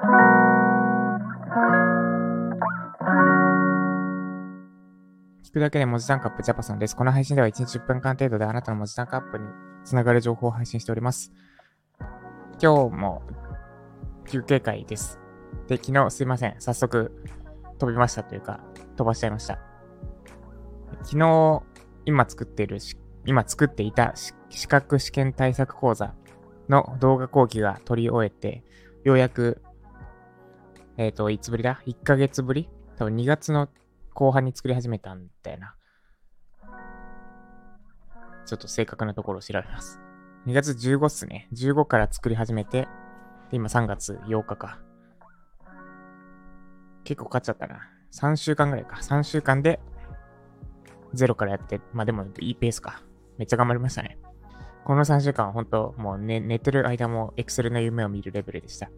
聞くだけで文字タンクアップジャパソンです。この配信では1日10分間程度であなたの文字タンクアップにつながる情報を配信しております。今日も休憩会です。で、昨日すいません。早速飛びましたというか、飛ばしちゃいました。昨日、今作っている、今作っていた資格試験対策講座の動画講義が取り終えて、ようやく、えっ、ー、と、いつぶりだ ?1 ヶ月ぶり？多分2月の後半に作り始めたんだよな。ちょっと正確なところを調べます。2月15っすね。15から作り始めて、で今3月8日か。結構かっちゃったな。3週間ぐらいか。3週間で、ゼロからやって、まあでもいいペースか。めっちゃ頑張りましたね。この3週間は本当、もう寝寝てる間も Excel の夢を見るレベルでした。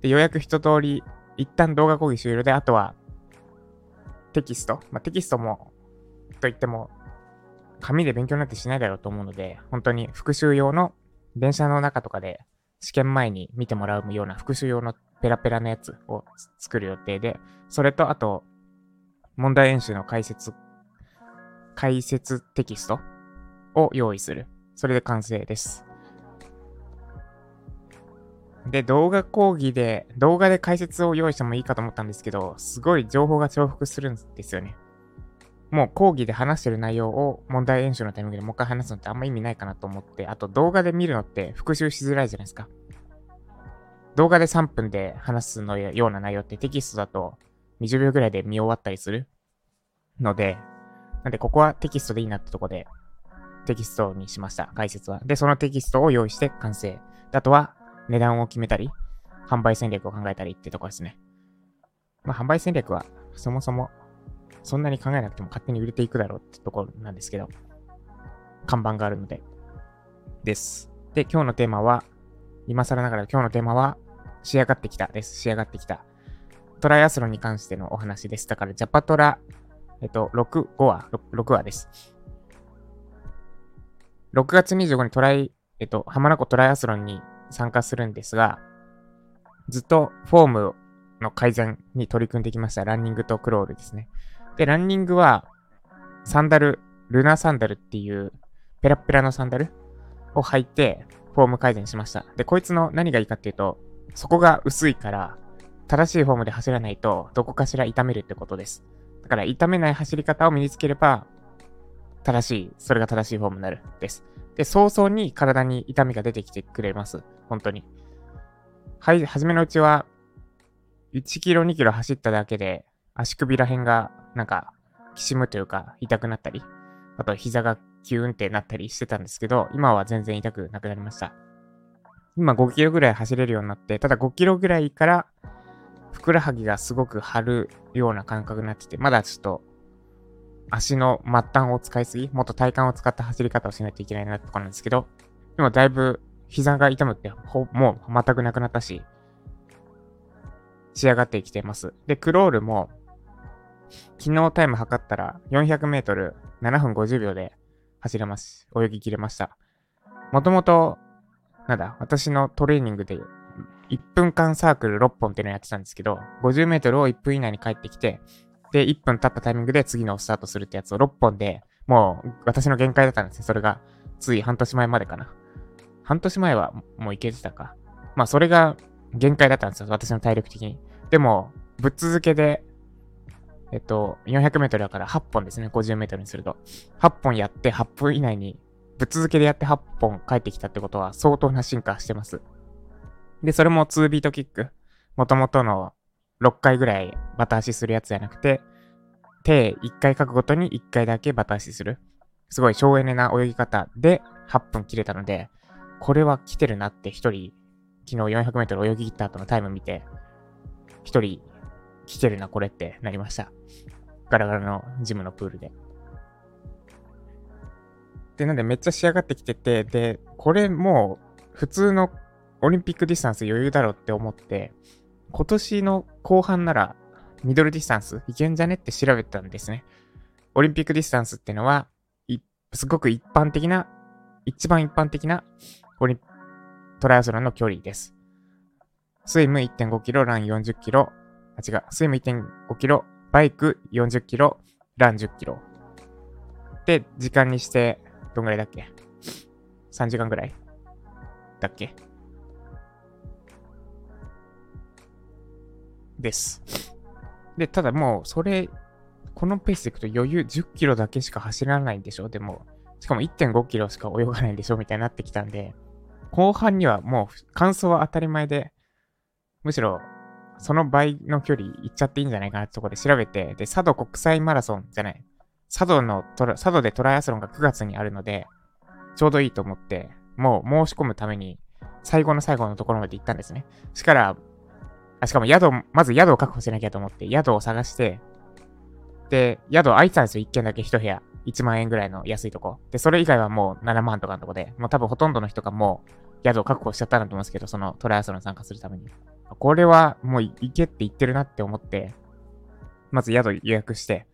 で、ようやく一通り、一旦動画講義終了で、あとはテキスト、まあ、テキストも、といっても、紙で勉強なんてしないだろうと思うので、本当に復習用の電車の中とかで試験前に見てもらうような復習用のペラペラのやつを作る予定で、それとあと、問題演習の解説、解説テキストを用意する。それで完成です。で、動画講義で、動画で解説を用意してもいいかと思ったんですけど、すごい情報が重複するんですよね。もう講義で話してる内容を問題演習のタイミングでもう一回話すのってあんま意味ないかなと思って、あと動画で見るのって復習しづらいじゃないですか。動画で3分で話すのような内容ってテキストだと20秒ぐらいで見終わったりするので、なんでここはテキストでいいなってとこでテキストにしました。解説は。で、そのテキストを用意して完成。あとは値段を決めたり、販売戦略を考えたりってとこですね。まあ、販売戦略はそもそもそんなに考えなくても勝手に売れていくだろうってところなんですけど、看板があるので。です。で、今日のテーマは、今更ながら今日のテーマは、仕上がってきたです。仕上がってきた。トライアスロンに関してのお話です。だから、ジャパトラ、えっと、6、5話、6, 6話です。6月25日にトライ、えっと、浜名湖トライアスロンに参加するんですが、ずっとフォームの改善に取り組んできました。ランニングとクロールですね。で、ランニングは、サンダル、ルナサンダルっていうペラペラのサンダルを履いて、フォーム改善しました。で、こいつの何がいいかっていうと、そこが薄いから、正しいフォームで走らないと、どこかしら痛めるってことです。だから、痛めない走り方を身につければ、正しい、それが正しいフォームになる、です。で、早々に体に痛みが出てきてくれます。本当に。はい、初めのうちは、1キロ、2キロ走っただけで、足首ら辺が、なんか、きしむというか、痛くなったり、あと膝がキューンってなったりしてたんですけど、今は全然痛くなくなりました。今5キロぐらい走れるようになって、ただ5キロぐらいから、ふくらはぎがすごく張るような感覚になってて、まだちょっと、足の末端を使いすぎ、もっと体幹を使った走り方をしないといけないなってところなんですけど、でもだいぶ膝が痛むってほ、もう全くなくなったし、仕上がってきてます。で、クロールも、昨日タイム測ったら400メートル7分50秒で走れます。泳ぎ切れました。もともと、なんだ、私のトレーニングで1分間サークル6本っていうのをやってたんですけど、50メートルを1分以内に帰ってきて、で、1分経ったタイミングで次のスタートするってやつを6本で、もう私の限界だったんですね。それが、つい半年前までかな。半年前はもういけてたか。まあそれが限界だったんですよ。私の体力的に。でも、ぶっ続けで、えっと、400メートルだから8本ですね。50メートルにすると。8本やって8分以内に、ぶっ続けでやって8本帰ってきたってことは相当な進化してます。で、それも2ビートキック。もともとの6回ぐらいバタ足するやつじゃなくて、手1回書くごとに1回だけバタ足する。すごい省エネな泳ぎ方で8分切れたので、これは来てるなって一人、昨日400メートル泳ぎ切った後のタイム見て、一人来てるな、これってなりました。ガラガラのジムのプールで。で、なんでめっちゃ仕上がってきてて、で、これもう普通のオリンピックディスタンス余裕だろうって思って、今年の後半ならミドルディスタンスいけんじゃねって調べたんですね。オリンピックディスタンスってのは、すごく一般的な、一番一般的なオリトライアスロンの距離です。スイム 1.5kg、ラン 40kg、あ、違う、スイム 1.5kg、バイク 40kg、ラン 10kg。で、時間にして、どんぐらいだっけ ?3 時間ぐらいだっけ？です。で、ただもう、それ、このペースでいくと余裕10キロだけしか走らないんでしょ？でも、しかも1.5キロしか泳がないんでしょ？みたいになってきたんで、後半にはもう、完走は当たり前で、むしろ、その倍の距離行っちゃっていいんじゃないかなってところで調べて、で、佐渡国際マラソンじゃない。佐渡のトラ、佐渡でトライアスロンが9月にあるので、ちょうどいいと思って、もう申し込むために、最後の最後のところまで行ったんですね。しから、あしかも宿、まず宿を確保しなきゃと思って、宿を探して、で、宿空いてたんですよ。1軒だけ1部屋。1万円ぐらいの安いとこ。で、それ以外はもう7万とかのとこで、もう多分ほとんどの人がもう宿を確保しちゃったんだと思うんですけど、そのトライアスロン参加するために。これはもう行けって言ってるなって思って、まず宿予約して、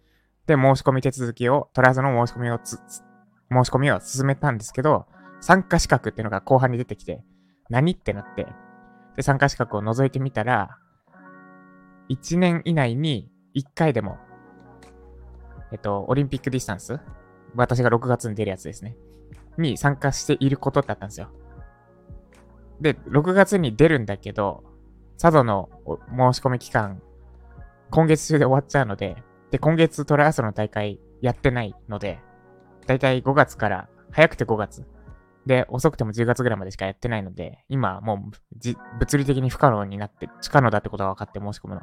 で、申し込み手続きを、トライアスロンの申し込みをつ、申し込みを進めたんですけど、参加資格っていうのが後半に出てきて、何ってなって、で、参加資格を覗いてみたら、1年以内に1回でも、えっと、オリンピックディスタンス私が6月に出るやつですね。に参加していることだったんですよ。で、6月に出るんだけど、佐渡の申し込み期間、今月中で終わっちゃうので、で、今月トライアスロンの大会やってないので、だいたい5月から、早くて5月。で、遅くても10月ぐらいまでしかやってないので、今もう物理的に不可能になって、不可能だってことが分かって申し込むの。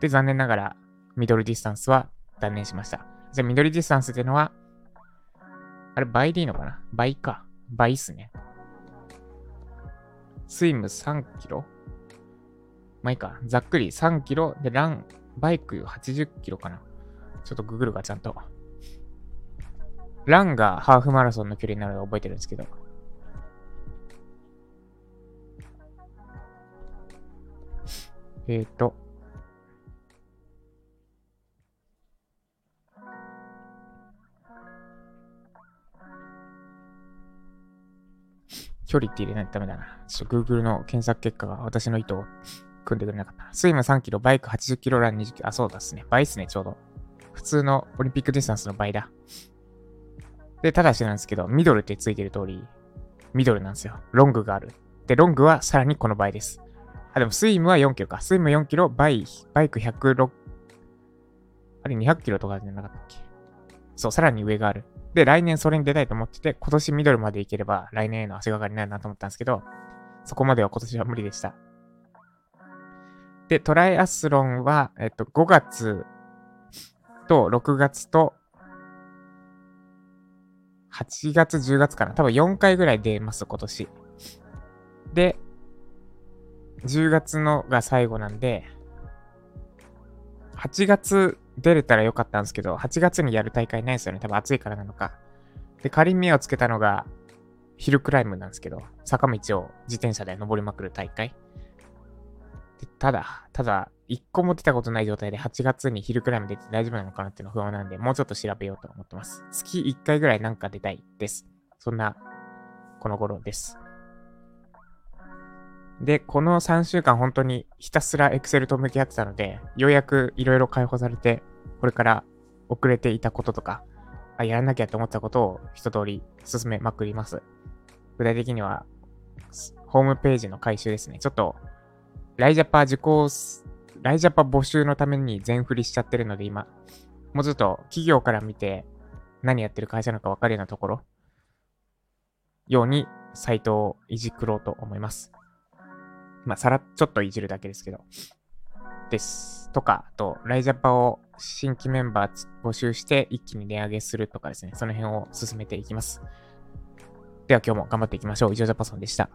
で、残念ながら、ミドルディスタンスは断念しました。じゃあ、ミドルディスタンスっていうのは、あれ、倍でいいのかな？倍か。倍っすね。スイム3キロ？まあいいか。ざっくり3キロ？でラン、バイク80キロかな。ちょっとググるか、ちゃんと。ランがハーフマラソンの距離になるのを覚えてるんですけど。えっ、ー、と。距離って入れないとダメだな。ちょっと Google の検索結果が私の意図を組んでくれなかった。スイム3キロ、バイク80キロ、ラン20キロ。あ、そうだっすね。倍っすね、ちょうど。普通のオリンピックディスタンスの倍だ。で、ただしなんですけど、ミドルってついてる通り、ミドルなんですよ。ロングがある。で、ロングはさらにこの倍です。あ、でもスイムは4キロか。スイム4キロ、バイ、バイク106、あれ200キロとかじゃなかったっけ？そう、さらに上がある。で、来年それに出たいと思ってて、今年ミドルまで行ければ来年への足がかりになるなと思ったんですけど、そこまでは今年は無理でした。で、トライアスロンは、えっと、5月と6月と8月、10月かな。多分4回ぐらい出ます、今年。で、10月のが最後なんで、8月出れたらよかったんですけど、8月にやる大会ないですよね。多分暑いからなのか。で、仮に目をつけたのが、ヒルクライムなんですけど、坂道を自転車で登りまくる大会。でただ、ただ、一個も出たことない状態で8月にヒルクライム出て大丈夫なのかなっていうの不安なんで、もうちょっと調べようと思ってます。月1回ぐらいなんか出たいです。そんな、この頃です。で、この3週間本当にひたすら Excel と向き合ってたので、ようやくいろいろ解放されて、これから遅れていたこととか、あ、やらなきゃと思ったことを一通り進めまくります。具体的には、ホームページの回収ですね。ちょっと、ライジャパ受講、ライジャパ募集のために全振りしちゃってるので今、もうちょっと企業から見て何やってる会社なのか分かるようなところ、ようにサイトをいじくろうと思います。まあ、さら、ちょっといじるだけですけど。です。とか、あと、ライジャパを新規メンバー募集して一気に値上げするとかですね。その辺を進めていきます。では今日も頑張っていきましょう。以上ジャパソンでした。